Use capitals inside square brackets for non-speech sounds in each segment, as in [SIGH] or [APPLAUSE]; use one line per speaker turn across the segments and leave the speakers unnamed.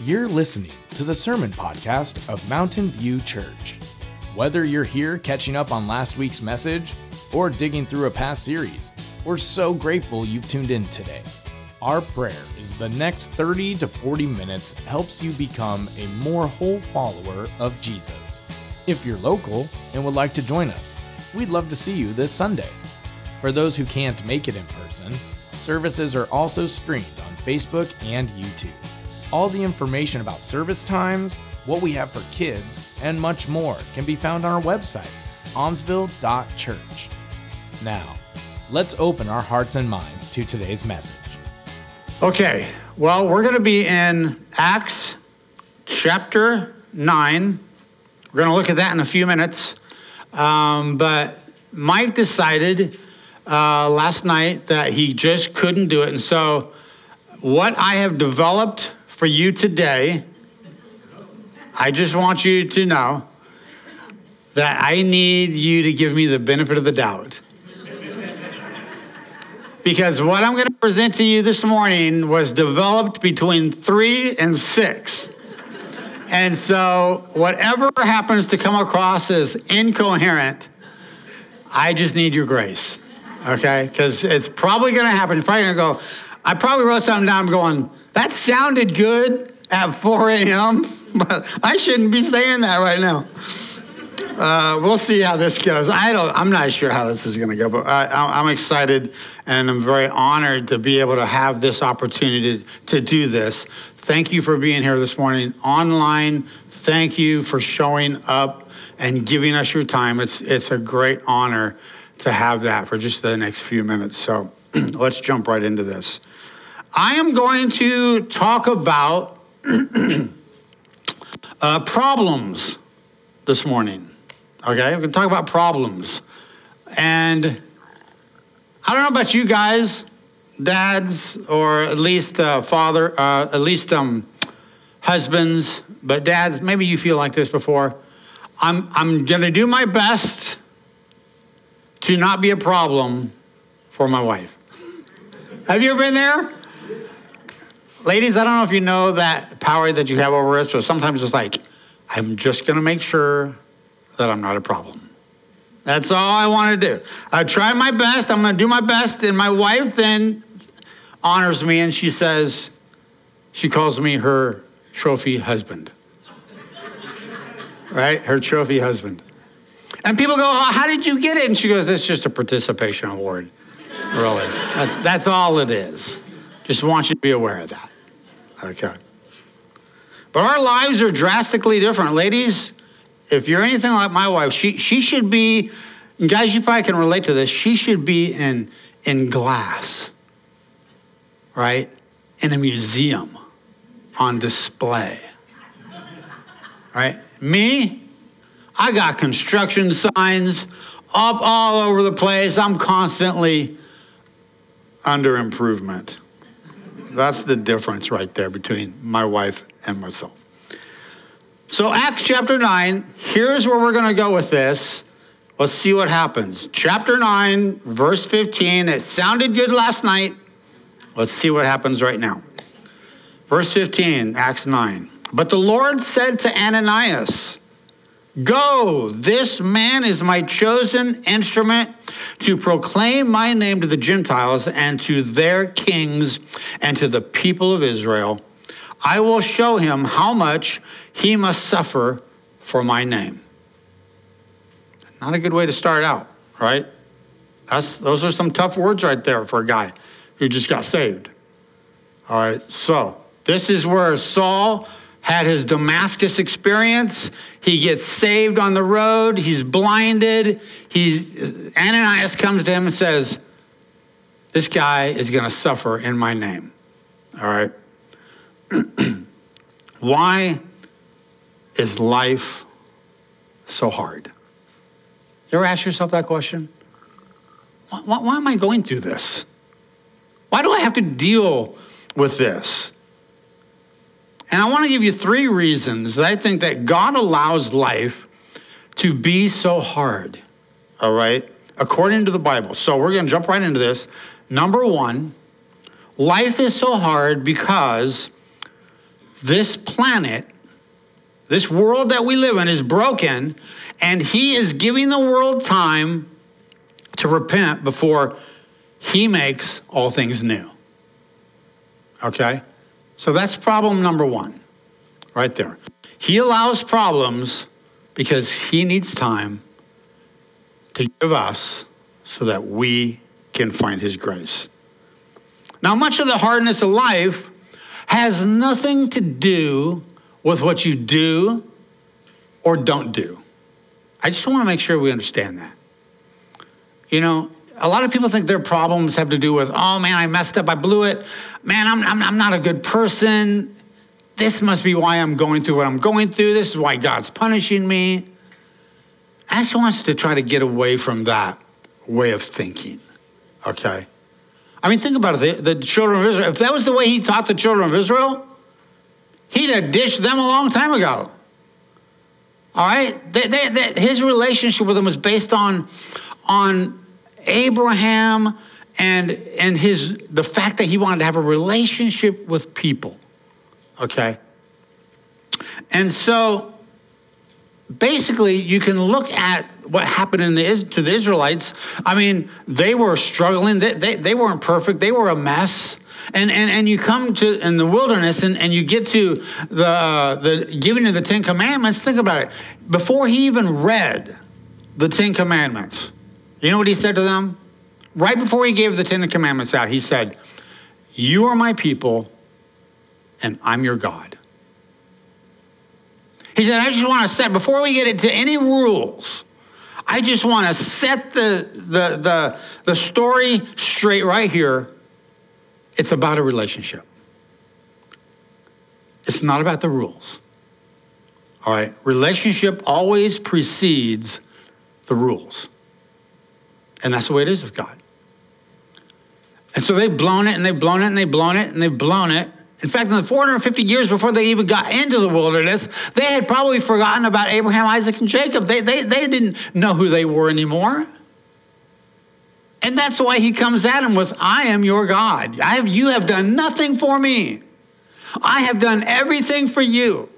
You're listening to the sermon podcast of Mountain View Church. Whether you're here catching up on last week's message or digging through a past series, we're so grateful you've tuned in today. Our prayer is the next 30 to 40 minutes helps you become a more whole follower of Jesus. If you're local and would like to join us, we'd love to see you this Sunday. For those who can't make it in person, services are also streamed on Facebook and YouTube. All the information about service times, what we have for kids, and much more can be found on our website, almsville.church. Now, let's open our hearts and minds to today's message.
Okay, well, we're going to be in Acts chapter 9. We're going to look at that in a few minutes. Um, but Mike decided uh, last night that he just couldn't do it. And so, what I have developed for you today, I just want you to know that I need you to give me the benefit of the doubt. because what I'm going to present to you this morning was developed between three and six. And so, whatever happens to come across as incoherent, I just need your grace, okay? Because it's probably going to happen. You're probably going to go, I probably wrote something down I'm going, that sounded good at 4 a.m., but I shouldn't be saying that right now. Uh, we'll see how this goes. I don't. I'm not sure how this is going to go, but I, am excited and I'm very honored to be able to have this opportunity to, to do this. Thank you for being here this morning online. Thank you for showing up and giving us your time. It's it's a great honor to have that for just the next few minutes. So [CLEARS THROAT] let's jump right into this. I am going to talk about [CLEARS THROAT] uh, problems this morning. Okay, we're going to talk about problems. And I don't know about you guys, dads, or at least uh, father, uh, at least um, husbands, but dads, maybe you feel like this before. I'm, I'm going to do my best to not be a problem for my wife. [LAUGHS] Have you ever been there? Ladies, I don't know if you know that power that you have over us, but sometimes it's like, I'm just going to make sure that I'm not a problem. That's all I want to do. I try my best. I'm going to do my best. And my wife then honors me and she says, she calls me her trophy husband. [LAUGHS] right? Her trophy husband. And people go, oh, How did you get it? And she goes, It's just a participation award. Really. That's, that's all it is. Just want you to be aware of that. Okay. But our lives are drastically different. Ladies, if you're anything like my wife, she, she should be, guys, you probably can relate to this, she should be in, in glass, right? In a museum on display, right? Me, I got construction signs up all over the place. I'm constantly under improvement. That's the difference right there between my wife and myself. So, Acts chapter 9, here's where we're going to go with this. Let's see what happens. Chapter 9, verse 15. It sounded good last night. Let's see what happens right now. Verse 15, Acts 9. But the Lord said to Ananias, Go, this man is my chosen instrument to proclaim my name to the Gentiles and to their kings and to the people of Israel. I will show him how much he must suffer for my name. Not a good way to start out, right? That's, those are some tough words right there for a guy who just got saved. All right, so this is where Saul had his Damascus experience. He gets saved on the road. He's blinded. He's, Ananias comes to him and says, This guy is going to suffer in my name. All right. [CLEARS THROAT] Why is life so hard? You ever ask yourself that question? Why, why, why am I going through this? Why do I have to deal with this? And I want to give you three reasons that I think that God allows life to be so hard, all right, according to the Bible. So we're going to jump right into this. Number one, life is so hard because this planet, this world that we live in is broken, and he is giving the world time to repent before he makes all things new. Okay? So that's problem number one, right there. He allows problems because he needs time to give us so that we can find his grace. Now, much of the hardness of life has nothing to do with what you do or don't do. I just want to make sure we understand that. You know, a lot of people think their problems have to do with, oh man, I messed up, I blew it. Man, I'm, I'm, I'm not a good person. This must be why I'm going through what I'm going through. This is why God's punishing me. I just want to try to get away from that way of thinking, okay? I mean, think about it. The, the, children of Israel, if that was the way he taught the children of Israel, he'd have dished them a long time ago. All right? They, they, they, his relationship with them was based on, on Abraham and, and his, the fact that he wanted to have a relationship with people. Okay? And so basically you can look at what happened in the, to the Israelites. I mean, they were struggling. They, they, they weren't perfect. They were a mess. And, and, and you come to in the wilderness and, and you get to the, the giving of the Ten Commandments. Think about it. Before he even read the Ten Commandments, you know what he said to them? Right before he gave the Ten Commandments out, he said, You are my people, and I'm your God. He said, I just want to set, before we get into any rules, I just want to set the, the, the, the story straight right here. It's about a relationship. It's not about the rules. All right? Relationship always precedes the rules. And that's the way it is with God. And so they've blown it and they've blown it and they've blown it and they've blown it. In fact, in the 450 years before they even got into the wilderness, they had probably forgotten about Abraham, Isaac, and Jacob. They, they, they didn't know who they were anymore. And that's why he comes at them with, I am your God. I have, you have done nothing for me. I have done everything for you.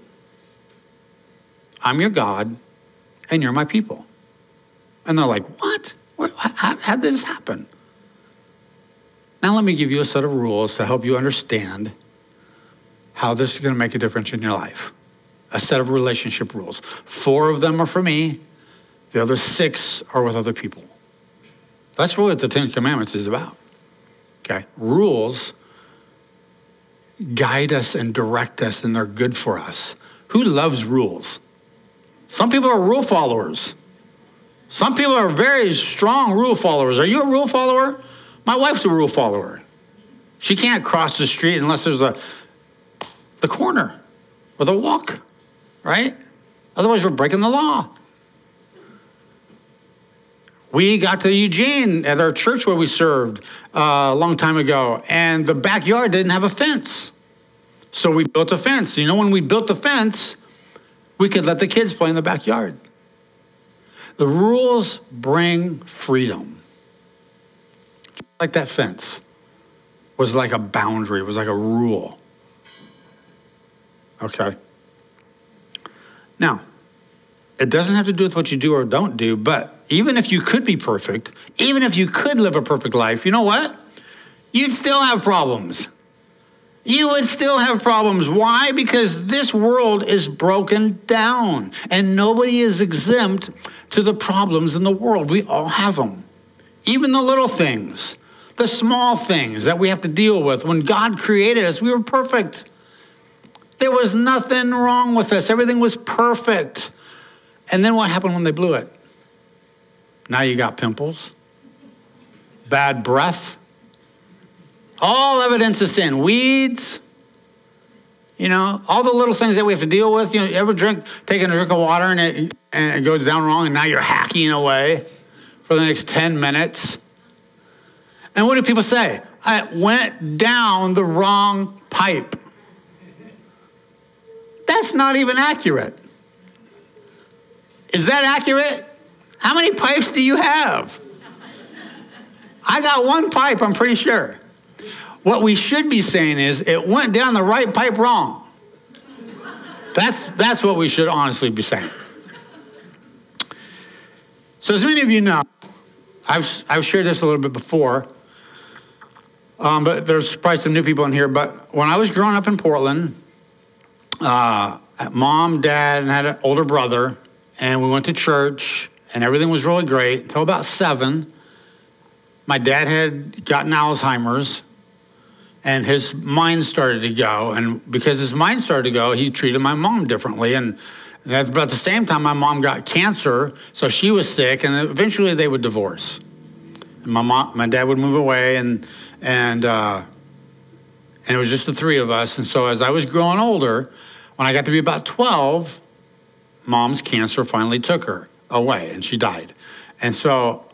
I'm your God, and you're my people. And they're like, What? How, how did this happen? Now, let me give you a set of rules to help you understand how this is going to make a difference in your life. A set of relationship rules. Four of them are for me, the other six are with other people. That's really what the Ten Commandments is about. Okay? Rules guide us and direct us, and they're good for us. Who loves rules? Some people are rule followers. Some people are very strong rule followers. Are you a rule follower? My wife's a rule follower. She can't cross the street unless there's a the corner or the walk, right? Otherwise, we're breaking the law. We got to Eugene at our church where we served uh, a long time ago, and the backyard didn't have a fence. So we built a fence. You know, when we built the fence, we could let the kids play in the backyard. The rules bring freedom. Like that fence was like a boundary, it was like a rule. Okay. Now, it doesn't have to do with what you do or don't do, but even if you could be perfect, even if you could live a perfect life, you know what? You'd still have problems. You would still have problems. Why? Because this world is broken down and nobody is exempt to the problems in the world. We all have them. Even the little things, the small things that we have to deal with. When God created us, we were perfect. There was nothing wrong with us, everything was perfect. And then what happened when they blew it? Now you got pimples, bad breath, all evidence of sin, weeds, you know, all the little things that we have to deal with. You know, you ever drink, taking a drink of water and it, and it goes down wrong, and now you're hacking away for the next 10 minutes. And what do people say? I went down the wrong pipe. That's not even accurate. Is that accurate? How many pipes do you have? I got one pipe, I'm pretty sure. What we should be saying is it went down the right pipe wrong. That's, that's what we should honestly be saying. So, as many of you know, I've, I've shared this a little bit before, um, but there's probably some new people in here. But when I was growing up in Portland, uh, mom, dad, and I had an older brother, and we went to church, and everything was really great until about seven. My dad had gotten Alzheimer's, and his mind started to go. And because his mind started to go, he treated my mom differently. And at about the same time, my mom got cancer, so she was sick, and eventually they would divorce. And my mom, my dad would move away, and and uh, and it was just the three of us. And so as I was growing older, when I got to be about twelve, mom's cancer finally took her away, and she died. And so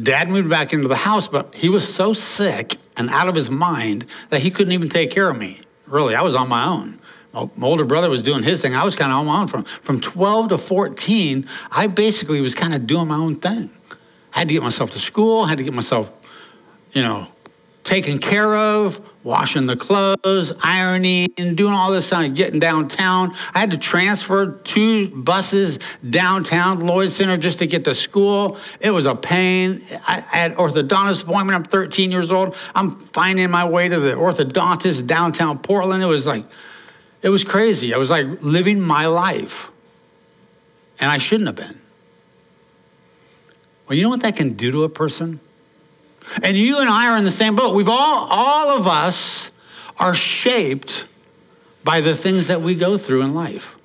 dad moved back into the house, but he was so sick and out of his mind that he couldn't even take care of me. Really, I was on my own. My older brother was doing his thing. I was kind of on my own from from 12 to 14. I basically was kind of doing my own thing. I had to get myself to school. I had to get myself, you know, taken care of, washing the clothes, ironing, doing all this stuff, getting downtown. I had to transfer two buses downtown Lloyd Center just to get to school. It was a pain. I, had orthodontist appointment. I'm 13 years old. I'm finding my way to the orthodontist downtown Portland. It was like, it was crazy. I was like living my life. And I shouldn't have been. Well, you know what that can do to a person? And you and I are in the same boat. We've all, all of us are shaped by the things that we go through in life.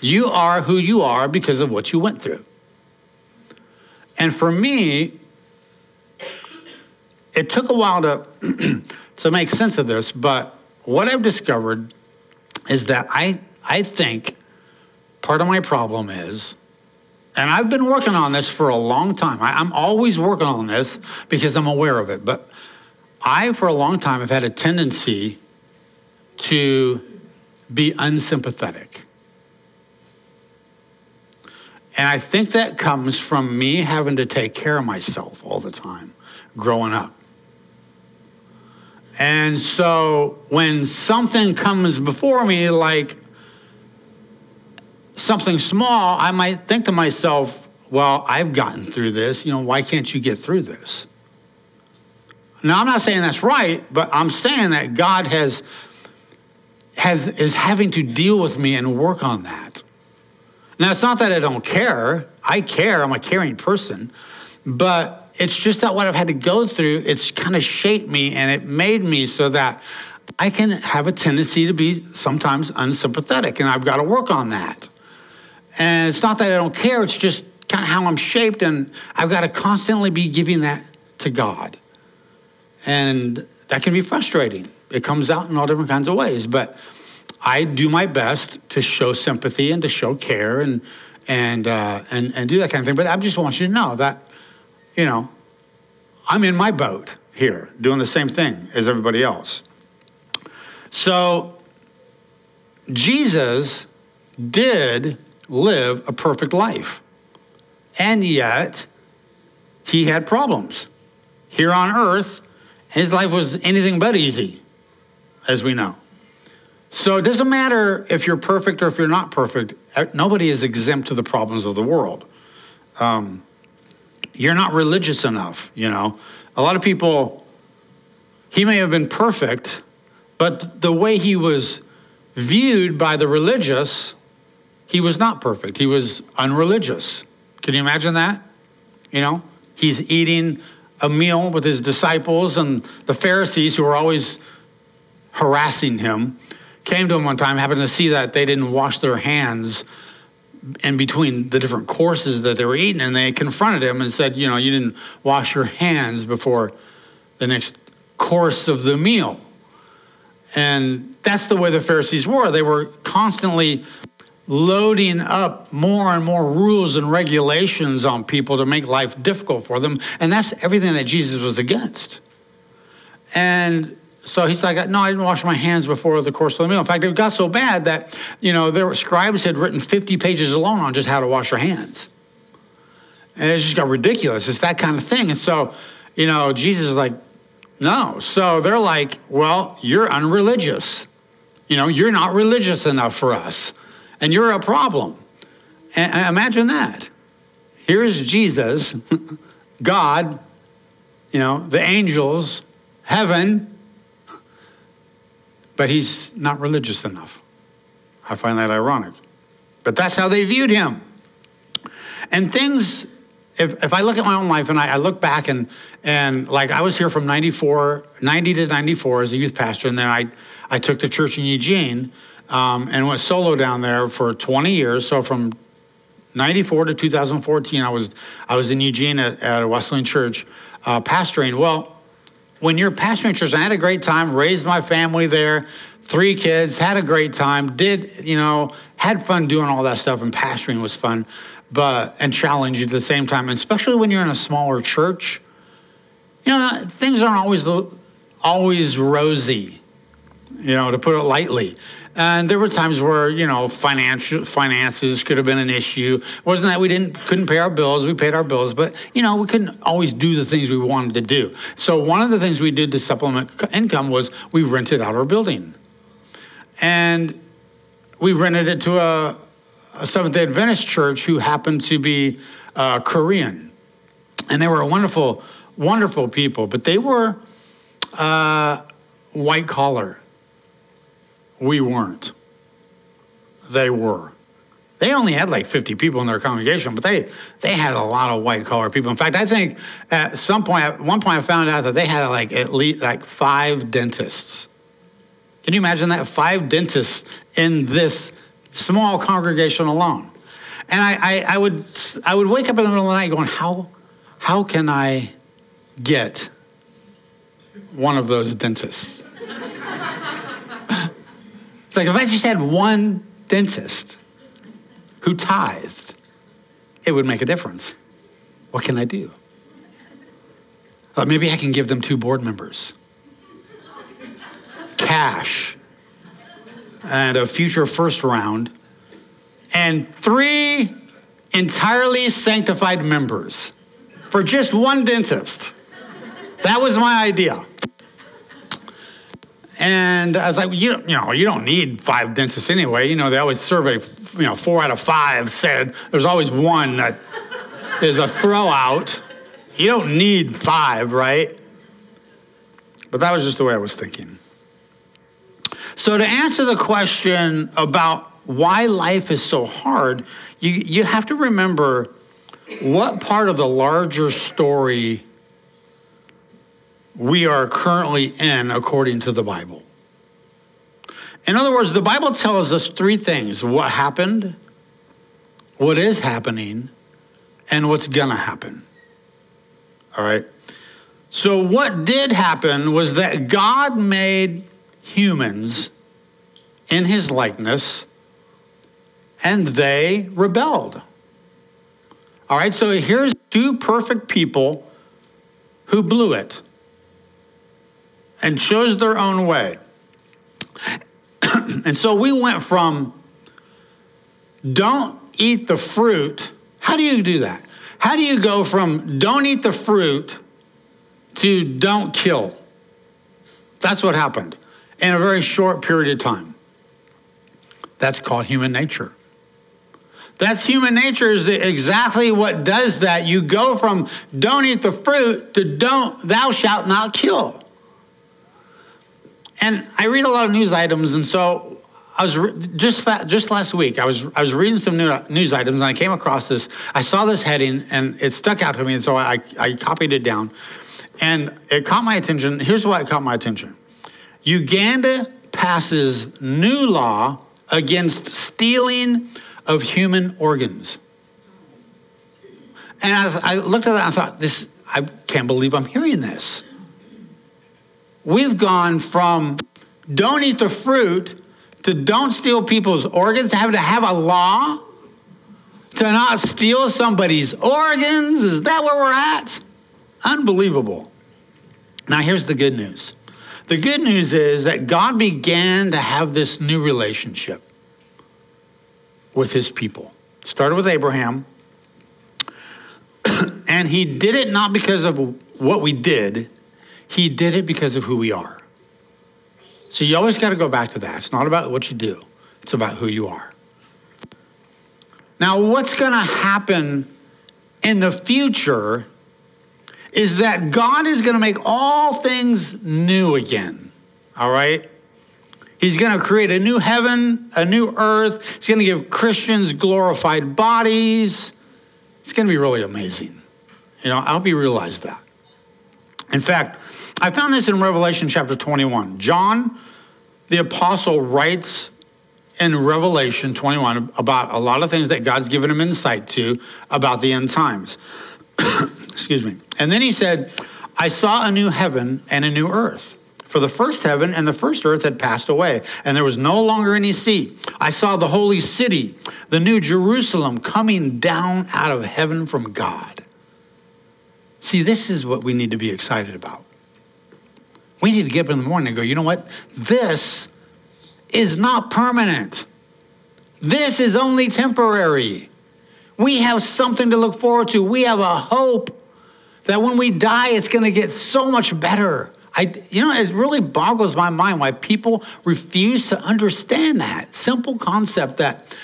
You are who you are because of what you went through. And for me, it took a while to, [CLEARS THROAT] to make sense of this, but what I've discovered is that I, I think part of my problem is and I've been working on this for a long time. I, am always working on this because I'm aware of it. But I, for a long time, have had a tendency to be unsympathetic. And I think that comes from me having to take care of myself all the time growing up. And so when something comes before me, like something small, I might think to myself, well, I've gotten through this. You know, why can't you get through this? Now, I'm not saying that's right, but I'm saying that God has, has is having to deal with me and work on that. Now, it's not that I don't care. I care. I'm a caring person. But it's just that what I've had to go through, it's kind of shaped me and it made me so that I can have a tendency to be sometimes unsympathetic. And I've got to work on that. And it's not that I don't care, it's just kind of how I'm shaped, and I've got to constantly be giving that to God. And that can be frustrating. It comes out in all different kinds of ways, but I do my best to show sympathy and to show care and and uh, and and do that kind of thing. But I just want you to know that, you know, I'm in my boat here, doing the same thing as everybody else. So Jesus did live a perfect life. And yet, he had problems. Here on earth, his life was anything but easy, as we know. So it doesn't matter if you're perfect or if you're not perfect, uh, nobody is exempt to the problems of the world. Um, you're not religious enough, you know. A lot of people, he may have been perfect, but the way he was viewed by the religious he was not perfect. He was unreligious. Can you imagine that? You know, he's eating a meal with his disciples, and the Pharisees, who were always harassing him, came to him one time, happened to see that they didn't wash their hands in between the different courses that they were eating, and they confronted him and said, You know, you didn't wash your hands before the next course of the meal. And that's the way the Pharisees were. They were constantly loading up more and more rules and regulations on people to make life difficult for them. And that's everything that Jesus was against. And so he's like, no, I didn't wash my hands before the course of the meal. In fact, it got so bad that, you know, their scribes had written 50 pages alone on just how to wash your hands. And it just got ridiculous. It's that kind of thing. And so, you know, Jesus is like, no. So they're like, well, you're unreligious. You know, you're not religious enough for us, and you're a problem. Imagine that. Here's Jesus, [LAUGHS] God, you know, the angels, heaven, but he's not religious enough. I find that ironic. But that's how they viewed him. And things, if, if I look at my own life and I, I look back and, and like I was here from 94, 90 to 94 as a youth pastor, and then I, I took the church in Eugene um, and went solo down there for 20 years. So from 94 to 2014, I was, I was in Eugene at, at a Wesleyan church uh, pastoring. Well, when you're pastoring church, I had a great time, raised my family there, three kids, had a great time, did, you know, had fun doing all that stuff, and pastoring was fun, but, and challenging at the same time, and especially when you're in a smaller church. You know, things aren't always, always rosy, you know, to put it lightly. And there were times where you know financial finances could have been an issue. It wasn't that we didn't couldn't pay our bills? We paid our bills, but you know we couldn't always do the things we wanted to do. So one of the things we did to supplement income was we rented out our building, and we rented it to a, a Seventh Day Adventist church who happened to be uh, Korean, and they were wonderful, wonderful people. But they were uh, white collar we weren't. They were. They only had like 50 people in their congregation, but they, they had a lot of white collar people. In fact, I think at some point, at one point, I found out that they had like at least like five dentists. Can you imagine that? Five dentists in this small congregation alone. And I, I, I, would, I would wake up in the middle of the night going, how, how can I get one of those dentists? Like if I just had one dentist who tithed, it would make a difference. What can I do? Uh, maybe I can give them two board members, cash, and a future first round, and three entirely sanctified members for just one dentist. That was my idea. And I was like, you, you know, you don't need five dentists anyway. You know, they always survey, you know, four out of five said there's always one that is a throw out. You don't need five, right? But that was just the way I was thinking. So, to answer the question about why life is so hard, you, you have to remember what part of the larger story we are currently in according to the Bible. In other words, the Bible tells us three things what happened, what is happening, and what's going to happen. All right? So, what did happen was that God made humans in his likeness and they rebelled. All right, so here's two perfect people who blew it and chose their own way. [CLEARS THROAT] and so we went from don't eat the fruit. How do you do that? How do you go from don't eat the fruit to don't kill? That's what happened in a very short period of time. That's called human nature. That's human nature is exactly what does that. You go from don't eat the fruit to don't, thou shalt not kill. And I read a lot of news items, and so I was re- just fa- just last week. I was I was reading some new, news items, and I came across this. I saw this heading, and it stuck out to me, and so I I copied it down, and it caught my attention. Here's why it caught my attention: Uganda passes new law against stealing of human organs. And I, I looked at that and I thought, this I can't believe I'm hearing this we've gone from don't eat the fruit to don't steal people's organs to having to have a law to not steal somebody's organs. Is that where we're at? Unbelievable. Now, here's the good news the good news is that God began to have this new relationship with his people. Started with Abraham, [COUGHS] and he did it not because of what we did, he did it because of who we are. So you always got to go back to that. It's not about what you do, it's about who you are. Now, what's going to happen in the future is that God is going to make all things new again. All right? He's going to create a new heaven, a new earth. He's going to give Christians glorified bodies. It's going to be really amazing. You know, I hope you realize that. In fact, I found this in Revelation chapter 21. John, the apostle, writes in Revelation 21 about a lot of things that God's given him insight to about the end times. [COUGHS] Excuse me. And then he said, I saw a new heaven and a new earth. For the first heaven and the first earth had passed away, and there was no longer any sea. I saw the holy city, the new Jerusalem, coming down out of heaven from God. See, this is what we need to be excited about. We need to get up in the morning and go, you know what? This is not permanent. This is only temporary. We have something to look forward to. We have a hope that when we die, it's going to get so much better. I, you know, it really boggles my mind why people refuse to understand that simple concept that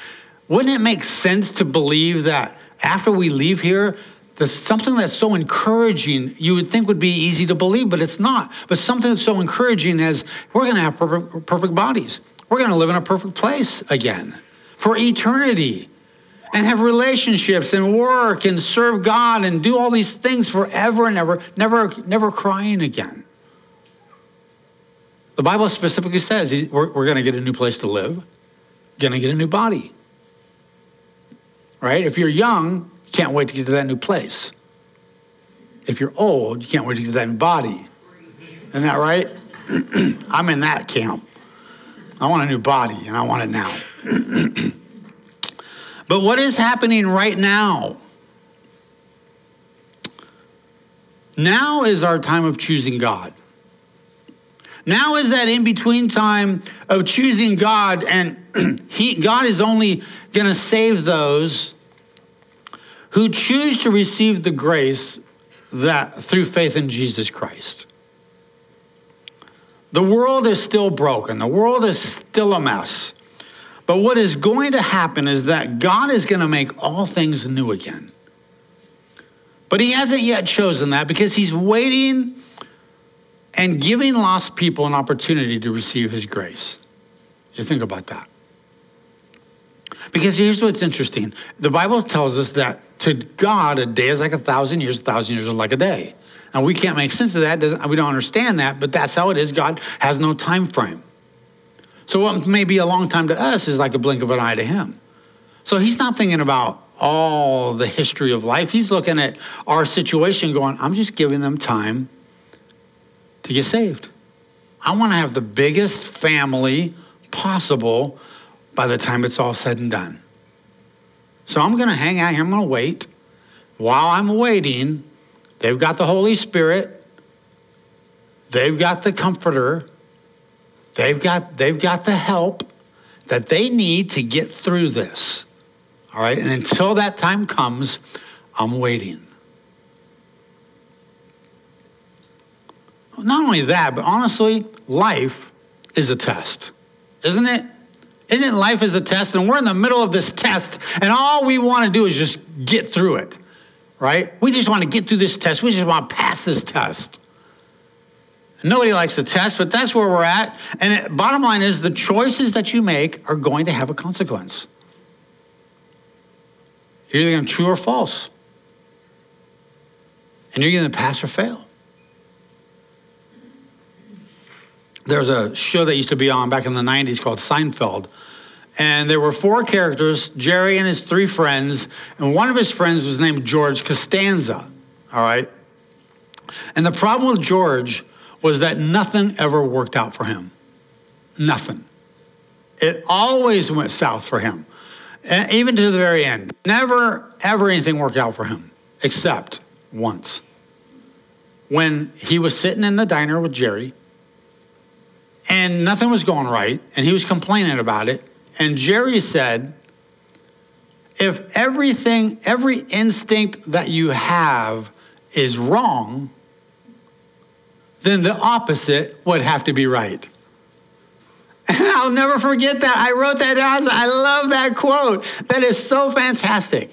wouldn't it make sense to believe that after we leave here, there's something that's so encouraging you would think would be easy to believe, but it's not. But something that's so encouraging as we're going to have perfect, perfect bodies. We're going to live in a perfect place again for eternity and have relationships and work and serve God and do all these things forever and ever, never, never crying again. The Bible specifically says we're, we're going to get a new place to live, going to get a new body. Right? If you're young, you can't wait to get to that new place. If you're old, you can't wait to get to that new body. Isn't that right? [CLEARS THROAT] I'm in that camp. I want a new body and I want it now. [CLEARS THROAT] but what is happening right now? Now is our time of choosing God. Now is that in between time of choosing God, and [CLEARS THROAT] he, God is only going to save those who choose to receive the grace that through faith in Jesus Christ. The world is still broken. The world is still a mess. But what is going to happen is that God is going to make all things new again. But he hasn't yet chosen that because he's waiting and giving lost people an opportunity to receive his grace. You think about that. Because here's what's interesting the Bible tells us that to God, a day is like a thousand years, a thousand years is like a day. And we can't make sense of that. Doesn't, we don't understand that, but that's how it is. God has no time frame. So what may be a long time to us is like a blink of an eye to him. So he's not thinking about all the history of life. He's looking at our situation going, I'm just giving them time to get saved. I want to have the biggest family possible by the time it's all said and done. So I'm going to hang out here. I'm going to wait. While I'm waiting, They've got the Holy Spirit. They've got the comforter. They've got, they've got the help that they need to get through this. All right. And until that time comes, I'm waiting. Not only that, but honestly, life is a test, isn't it? Isn't life is a test? And we're in the middle of this test, and all we want to do is just get through it right? We just want to get through this test. We just want to pass this test. Nobody likes the test, but that's where we're at. And it, bottom line is the choices that you make are going to have a consequence. You're either going to true or false. And you're going to pass or fail. There's a show that used to be on back in the 90s called Seinfeld and there were four characters Jerry and his three friends, and one of his friends was named George Costanza. All right. And the problem with George was that nothing ever worked out for him. Nothing. It always went south for him, and even to the very end. Never, ever anything worked out for him, except once. When he was sitting in the diner with Jerry, and nothing was going right, and he was complaining about it, and Jerry said, if everything, every instinct that you have is wrong, then the opposite would have to be right. And I'll never forget that. I wrote that down. I love that quote. That is so fantastic.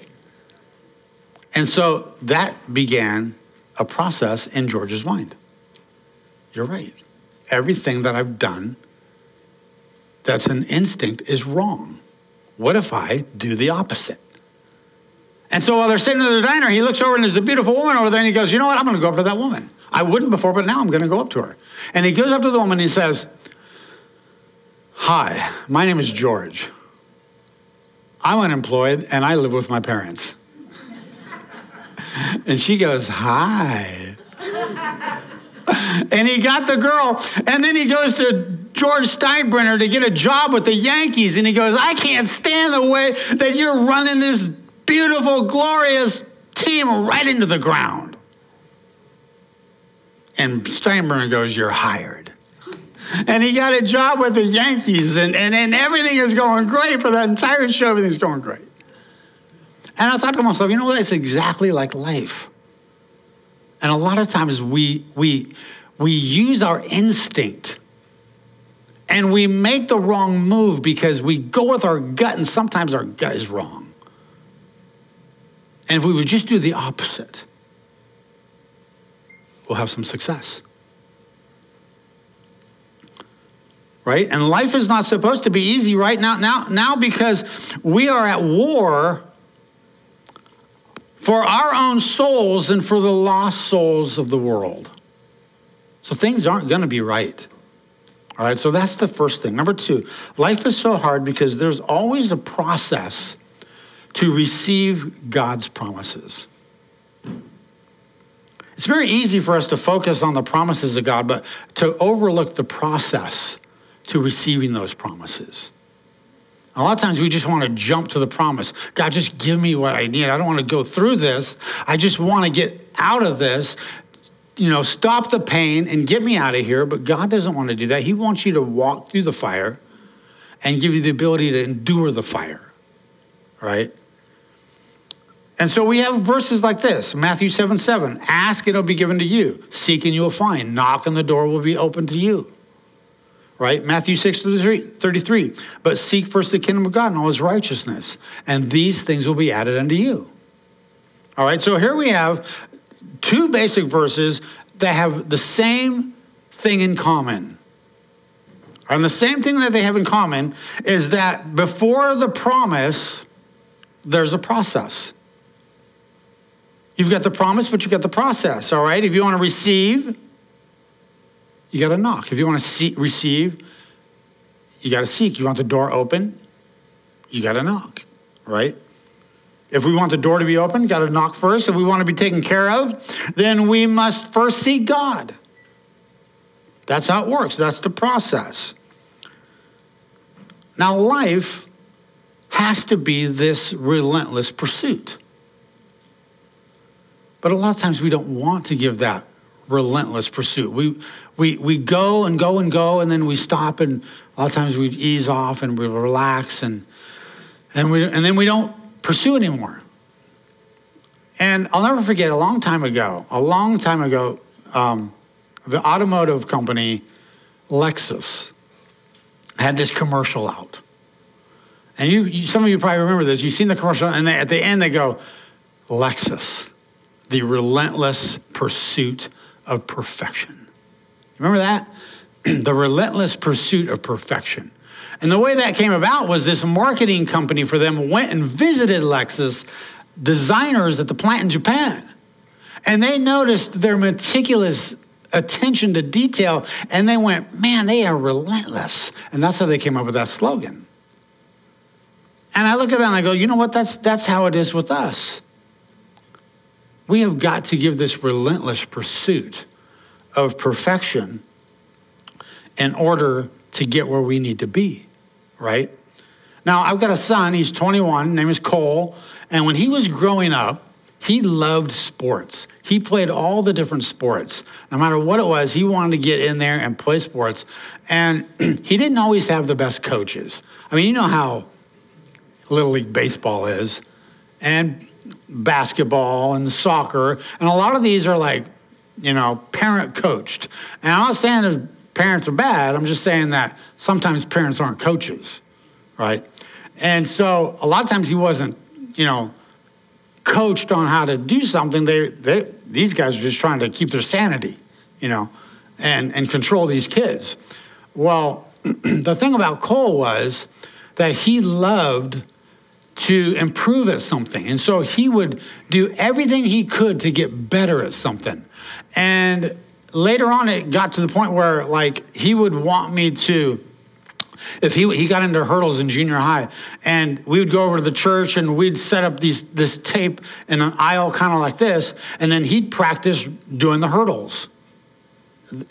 And so that began a process in George's mind. You're right. Everything that I've done that's an instinct is wrong. What if I do the opposite? And so while they're sitting in the diner, he looks over and there's a beautiful woman over there and he goes, You know what? I'm going to go up to that woman. I wouldn't before, but now I'm going to go up to her. And he goes up to the woman and he says, Hi, my name is George. I'm unemployed and I live with my parents. [LAUGHS] and she goes, Hi. [LAUGHS] and he got the girl, and then he goes to George Steinbrenner to get a job with the Yankees, and he goes, I can't stand the way that you're running this beautiful, glorious team right into the ground. And Steinbrenner goes, You're hired. And he got a job with the Yankees, and, and, and everything is going great for that entire show. Everything's going great. And I thought to myself, you know what? It's exactly like life. And a lot of times we, we, we use our instinct and we make the wrong move because we go with our gut, and sometimes our gut is wrong. And if we would just do the opposite, we'll have some success. Right? And life is not supposed to be easy right now, now, now because we are at war for our own souls and for the lost souls of the world. So things aren't going to be right. All right, so that's the first thing. Number two, life is so hard because there's always a process to receive God's promises. It's very easy for us to focus on the promises of God, but to overlook the process to receiving those promises. A lot of times we just want to jump to the promise. God, just give me what I need. I don't want to go through this. I just want to get out of this you know, stop the pain and get me out of here. But God doesn't want to do that. He wants you to walk through the fire and give you the ability to endure the fire, right? And so we have verses like this Matthew 7 7. Ask, and it'll be given to you. Seek, and you'll find. Knock, and the door will be open to you. Right? Matthew 6 33. But seek first the kingdom of God and all his righteousness, and these things will be added unto you. All right, so here we have two basic verses that have the same thing in common. And the same thing that they have in common is that before the promise, there's a process. You've got the promise, but you've got the process, all right? If you want to receive, you got to knock. If you want to receive, you got to seek. You want the door open, you got to knock, right? If we want the door to be open, got to knock first. If we want to be taken care of, then we must first seek God. That's how it works. That's the process. Now, life has to be this relentless pursuit. But a lot of times we don't want to give that relentless pursuit. We, we, we go and go and go, and then we stop, and a lot of times we ease off and we relax, and, and, we, and then we don't pursue anymore. And I'll never forget a long time ago, a long time ago, um, the automotive company Lexus had this commercial out. And you, you, some of you probably remember this. You've seen the commercial, and they, at the end they go, Lexus, the relentless pursuit of perfection. Remember that? [CLEARS THROAT] the relentless pursuit of perfection. And the way that came about was this marketing company for them went and visited Lexus designers at the plant in Japan. And they noticed their meticulous attention to detail and they went, man, they are relentless. And that's how they came up with that slogan. And I look at that and I go, you know what? That's, that's how it is with us. We have got to give this relentless pursuit of perfection in order to get where we need to be right? Now, I've got a son, he's 21, name is Cole, and when he was growing up, he loved sports. He played all the different sports. No matter what it was, he wanted to get in there and play sports. And [CLEARS THROAT] he didn't always have the best coaches. I mean, you know how Little League Baseball is, and basketball and soccer. And a lot of these are like, you know, parent coached. And I'm not saying there's parents are bad. I'm just saying that sometimes parents aren't coaches, right? And so a lot of times he wasn't, you know, coached on how to do something. They, they these guys are just trying to keep their sanity, you know, and, and control these kids. Well, [CLEARS THROAT] the thing about Cole was that he loved to improve at something. And so he would do everything he could to get better at something. And later on, it got to the point where, like, he would want me to. If he, he got into hurdles in junior high, and we would go over to the church and we'd set up these this tape in an aisle kind of like this, and then he'd practice doing the hurdles.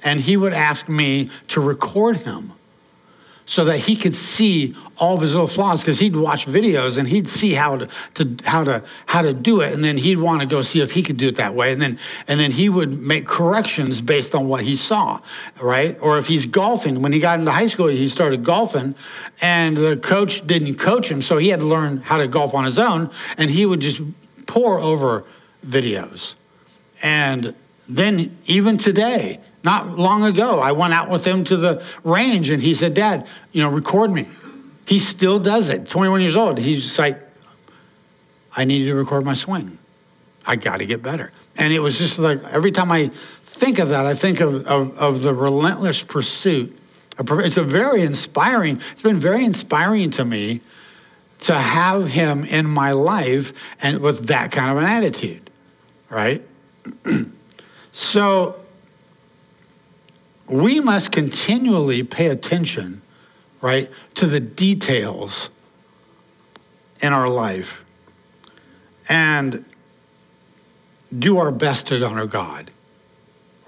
And he would ask me to record him so that he could see all of his little flaws because he'd watch videos and he'd see how to, to how to how to do it and then he'd want to go see if he could do it that way and then and then he would make corrections based on what he saw right? Or if he's golfing when he got into high school he started golfing and the coach didn't coach him so he had to learn how to golf on his own and he would just pore over videos. And then even today not long ago, I went out with him to the range and he said, Dad, you know, record me. He still does it, 21 years old. He's like, I need to record my swing. I got to get better. And it was just like every time I think of that, I think of, of, of the relentless pursuit. It's a very inspiring, it's been very inspiring to me to have him in my life and with that kind of an attitude, right? [CLEARS THROAT] so we must continually pay attention, right, to the details in our life and do our best to honor God.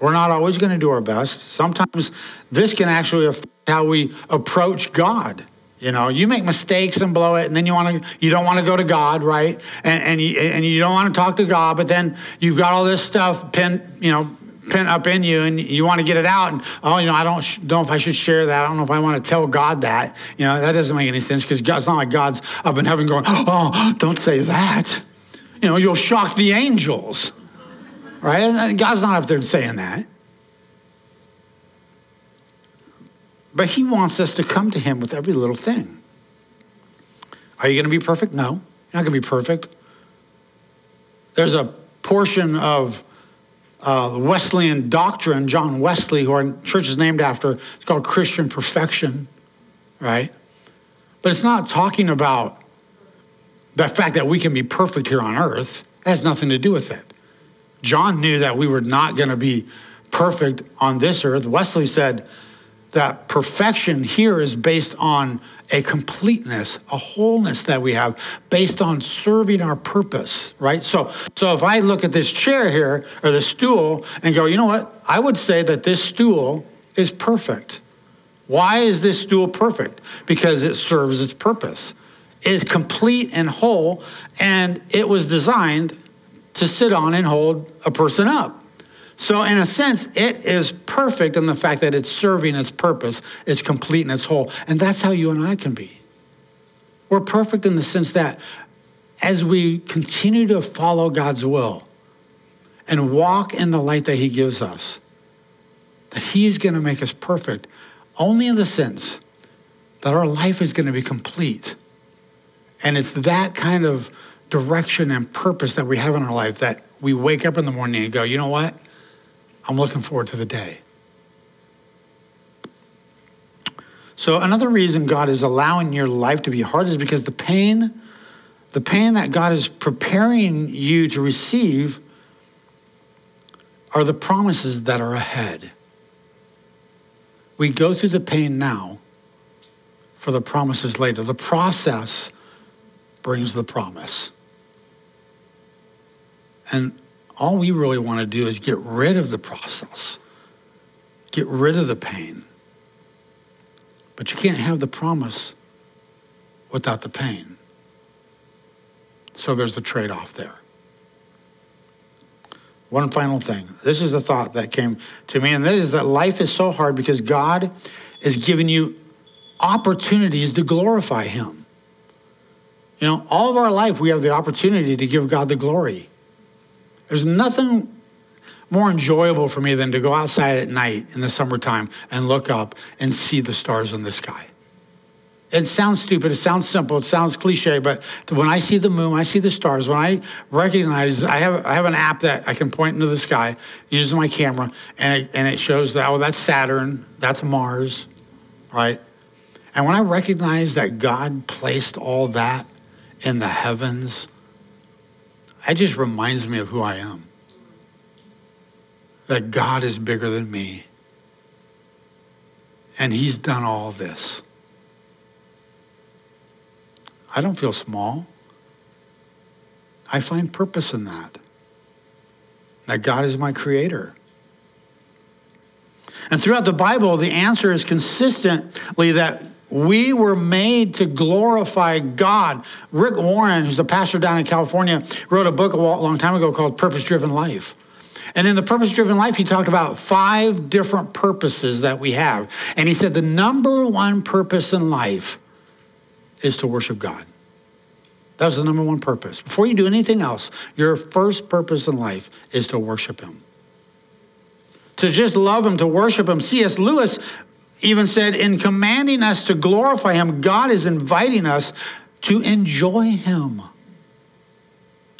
We're not always going to do our best. Sometimes this can actually affect how we approach God. You know, you make mistakes and blow it, and then you want to, you don't want to go to God, right? And and you, and you don't want to talk to God, but then you've got all this stuff pinned, you know, pent up in you and you want to get it out and oh you know i don't know if i should share that. I don't know if i want to tell god that. You know that doesn't make any sense because it's not like god's up in heaven going oh don't say that. You know you'll shock the angels right? God's not up there saying that. But he wants us to come to him with every little thing. Are you going to be perfect? No. You're not going to be perfect. There's a portion of uh, Wesleyan doctrine, John Wesley, who our church is named after. It's called Christian perfection, right? But it's not talking about the fact that we can be perfect here on earth. Has nothing to do with it. John knew that we were not going to be perfect on this earth. Wesley said that perfection here is based on a completeness, a wholeness that we have based on serving our purpose, right? So, so if I look at this chair here or the stool and go, you know what? I would say that this stool is perfect. Why is this stool perfect? Because it serves its purpose. It is complete and whole, and it was designed to sit on and hold a person up. So, in a sense, it is perfect in the fact that it's serving its purpose, it's complete and it's whole. And that's how you and I can be. We're perfect in the sense that as we continue to follow God's will and walk in the light that He gives us, that He's going to make us perfect only in the sense that our life is going to be complete. And it's that kind of direction and purpose that we have in our life that we wake up in the morning and go, you know what? I'm looking forward to the day. So another reason God is allowing your life to be hard is because the pain, the pain that God is preparing you to receive are the promises that are ahead. We go through the pain now for the promises later. The process brings the promise. And all we really want to do is get rid of the process, get rid of the pain. But you can't have the promise without the pain. So there's the trade off there. One final thing. This is a thought that came to me, and that is that life is so hard because God is giving you opportunities to glorify Him. You know, all of our life we have the opportunity to give God the glory. There's nothing more enjoyable for me than to go outside at night in the summertime and look up and see the stars in the sky. It sounds stupid, it sounds simple, it sounds cliche, but when I see the moon, I see the stars, when I recognize, I have, I have an app that I can point into the sky using my camera, and it, and it shows that, oh, that's Saturn, that's Mars, right? And when I recognize that God placed all that in the heavens, it just reminds me of who I am. That God is bigger than me. And He's done all this. I don't feel small. I find purpose in that. That God is my creator. And throughout the Bible, the answer is consistently that we were made to glorify God. Rick Warren, who's a pastor down in California, wrote a book a long time ago called Purpose Driven Life. And in the purpose driven life, he talked about five different purposes that we have. And he said the number one purpose in life is to worship God. That's the number one purpose. Before you do anything else, your first purpose in life is to worship Him. To just love Him, to worship Him. C.S. Lewis even said, in commanding us to glorify Him, God is inviting us to enjoy Him.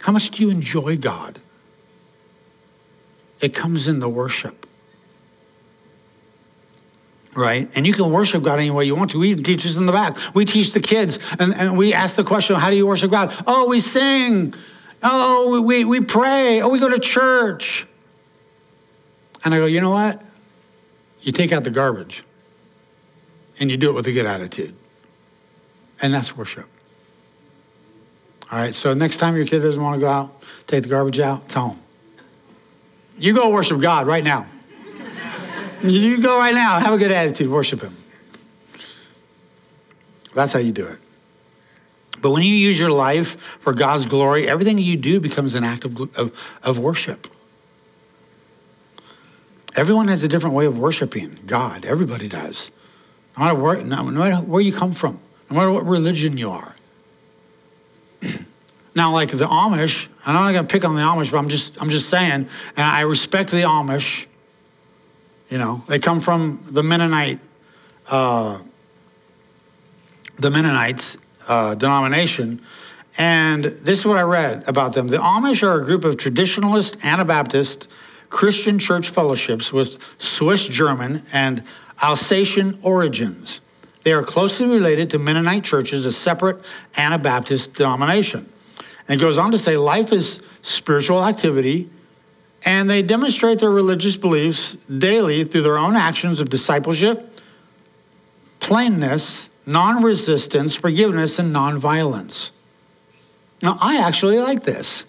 How much do you enjoy God? It comes in the worship right? And you can worship God any way you want to. We teach this in the back. We teach the kids, and, and we ask the question, how do you worship God? Oh, we sing. Oh, we, we pray. Oh, we go to church. And I go, you know what? You take out the garbage and you do it with a good attitude. And that's worship. All right, so next time your kid doesn't want to go out, take the garbage out, tell them. You go worship God right now. You go right now, have a good attitude, worship Him. That's how you do it. But when you use your life for God's glory, everything you do becomes an act of, of, of worship. Everyone has a different way of worshiping God. Everybody does. No matter where, no matter where you come from, no matter what religion you are. [CLEARS THROAT] now, like the Amish, I'm not going to pick on the Amish, but I'm just, I'm just saying, and I respect the Amish you know, they come from the Mennonite, uh, the Mennonites uh, denomination. And this is what I read about them. The Amish are a group of traditionalist Anabaptist Christian church fellowships with Swiss German and Alsatian origins. They are closely related to Mennonite churches, a separate Anabaptist denomination. And it goes on to say life is spiritual activity and they demonstrate their religious beliefs daily through their own actions of discipleship, plainness, non resistance, forgiveness, and non violence. Now, I actually like this.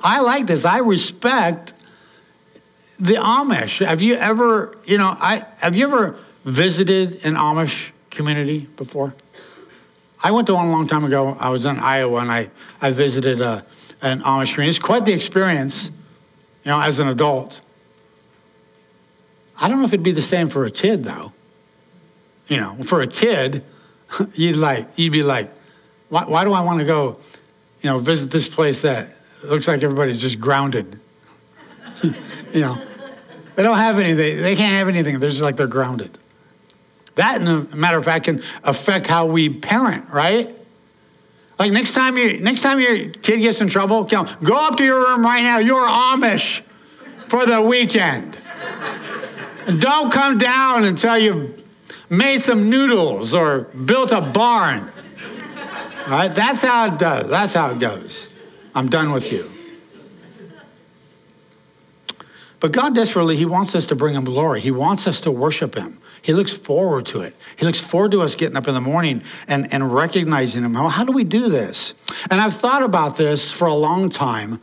I like this. I respect the Amish. Have you ever, you know, I have you ever visited an Amish community before? I went to one a long time ago. I was in Iowa and I, I visited a, uh, an Amish community. It's quite the experience you know, as an adult. I don't know if it'd be the same for a kid though. You know, for a kid, [LAUGHS] you'd like you'd be like, why, why do I want to go, you know, visit this place that looks like everybody's just grounded? [LAUGHS] you know, they don't have anything. They can't have anything. They're just like they're grounded. That, in a matter of fact, can affect how we parent, right? Like next time you next time your kid gets in trouble, go up to your room right now. You're Amish for the weekend. And don't come down until you've made some noodles or built a barn. All right, that's how it does. That's how it goes. I'm done with you. But God desperately, He wants us to bring Him glory. He wants us to worship Him. He looks forward to it. He looks forward to us getting up in the morning and, and recognizing Him. How, how do we do this? And I've thought about this for a long time.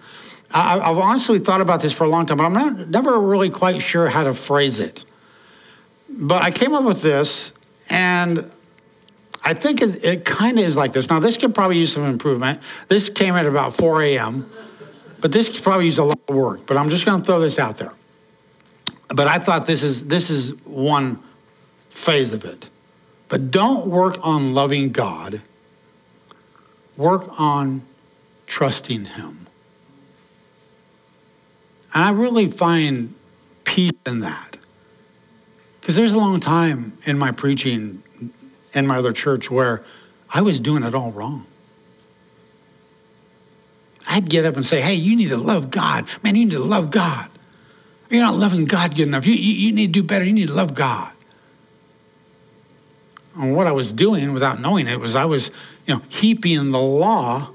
I, have honestly thought about this for a long time, but I'm not, never really quite sure how to phrase it. But I came up with this, and I think it, it kind of is like this. Now, this could probably use some improvement. This came at about 4 a.m., but this probably use a lot of work. But I'm just going to throw this out there. But I thought this is this is one phase of it. But don't work on loving God, work on trusting Him. And I really find peace in that. Because there's a long time in my preaching in my other church where I was doing it all wrong. I'd get up and say, hey, you need to love God. Man, you need to love God. You're not loving God good enough. You, you, you need to do better. You need to love God. And what I was doing without knowing it was I was, you know, heaping the law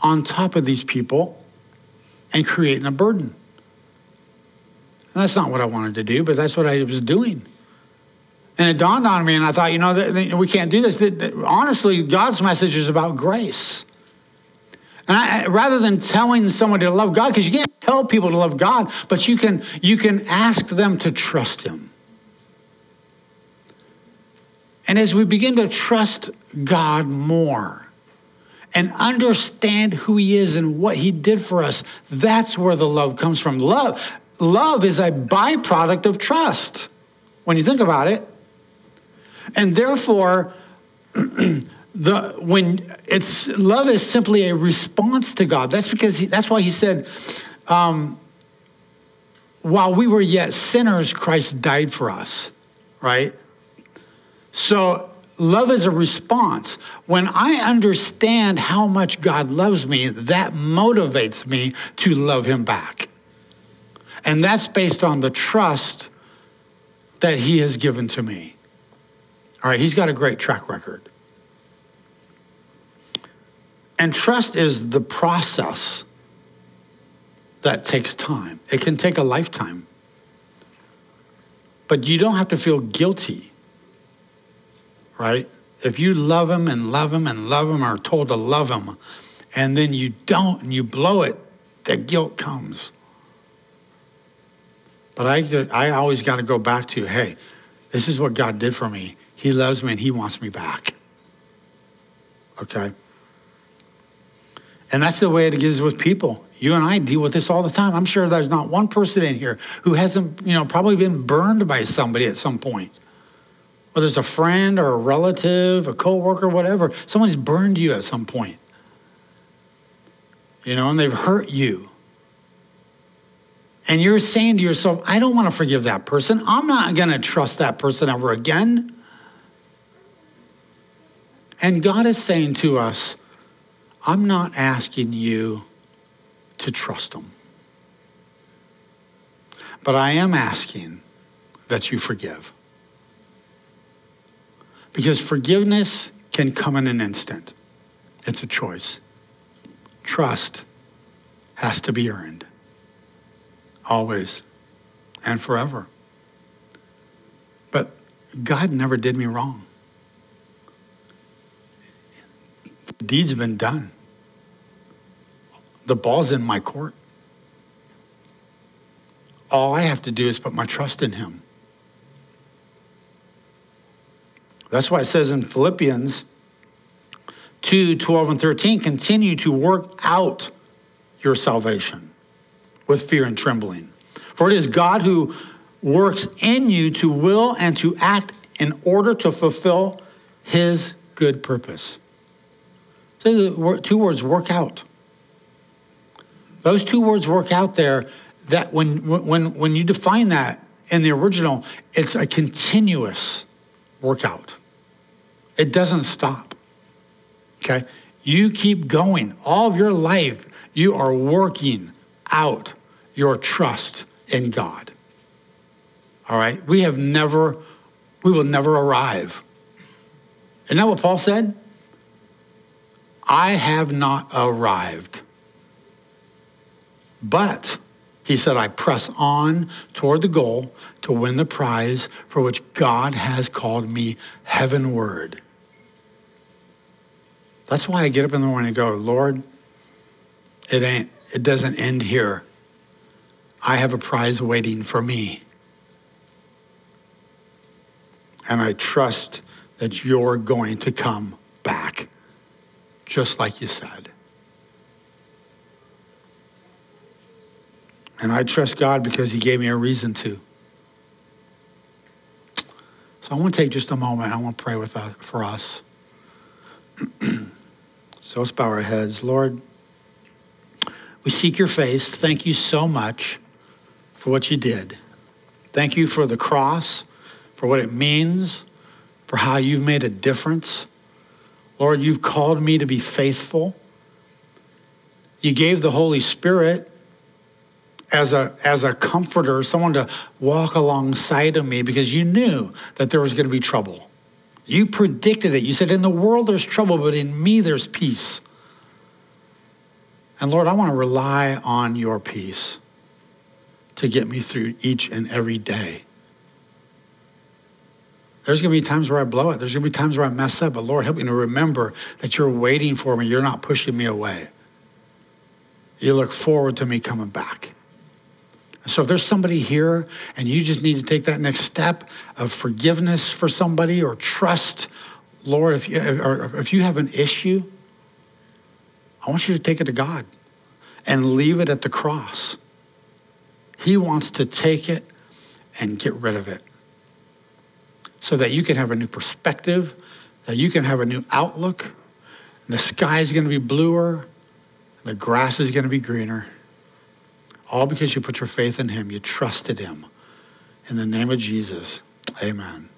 on top of these people and creating a burden. And that's not what I wanted to do, but that's what I was doing. And it dawned on me, and I thought, you know, we can't do this. Honestly, God's message is about grace. And I, rather than telling someone to love God, because you can't tell people to love God, but you can, you can ask them to trust Him. And as we begin to trust God more and understand who He is and what He did for us, that's where the love comes from. Love, love is a byproduct of trust when you think about it. And therefore, [CLEARS THROAT] the when it's love is simply a response to God. That's because he, that's why he said, um, while we were yet sinners, Christ died for us, right? So love is a response. When I understand how much God loves me, that motivates me to love him back. And that's based on the trust that he has given to me. All right, he's got a great track record. And trust is the process that takes time. It can take a lifetime. But you don't have to feel guilty, right? If you love him and love him and love him, or are told to love him, and then you don't and you blow it, the guilt comes. But I, I always got to go back to, hey, this is what God did for me. He loves me and he wants me back. Okay? And that's the way it is with people. You and I deal with this all the time. I'm sure there's not one person in here who hasn't, you know, probably been burned by somebody at some point. Whether it's a friend or a relative, a coworker, whatever, someone's burned you at some point. You know, and they've hurt you. And you're saying to yourself, I don't want to forgive that person. I'm not going to trust that person ever again. And God is saying to us, I'm not asking you to trust them. but I am asking that you forgive. Because forgiveness can come in an instant, it's a choice. Trust has to be earned, always and forever. But God never did me wrong. The deed's been done. The ball's in my court. All I have to do is put my trust in him. That's why it says in Philippians 2 12 and 13, continue to work out your salvation with fear and trembling. For it is God who works in you to will and to act in order to fulfill his good purpose. So two words work out. Those two words work out there that when, when, when you define that in the original, it's a continuous workout. It doesn't stop. Okay? You keep going. All of your life, you are working out your trust in God. All right? We have never, we will never arrive. Isn't that what Paul said? I have not arrived. But he said, I press on toward the goal to win the prize for which God has called me heavenward. That's why I get up in the morning and go, Lord, it ain't, it doesn't end here. I have a prize waiting for me. And I trust that you're going to come back, just like you said. And I trust God because He gave me a reason to. So I want to take just a moment. I want to pray with us, uh, for us. [CLEARS THROAT] so let's bow our heads. Lord, We seek your face. Thank you so much for what you did. Thank you for the cross, for what it means, for how you've made a difference. Lord, you've called me to be faithful. You gave the Holy Spirit as a, as a comforter, someone to walk alongside of me because you knew that there was going to be trouble. You predicted it. You said, In the world there's trouble, but in me there's peace. And Lord, I want to rely on your peace to get me through each and every day. There's going to be times where I blow it. There's going to be times where I mess up. But Lord, help me to remember that you're waiting for me. You're not pushing me away. You look forward to me coming back. So if there's somebody here and you just need to take that next step of forgiveness for somebody or trust, Lord, if you, or if you have an issue, I want you to take it to God and leave it at the cross. He wants to take it and get rid of it so that you can have a new perspective, that you can have a new outlook. The sky is going to be bluer, the grass is going to be greener. All because you put your faith in Him, you trusted Him. In the name of Jesus, amen.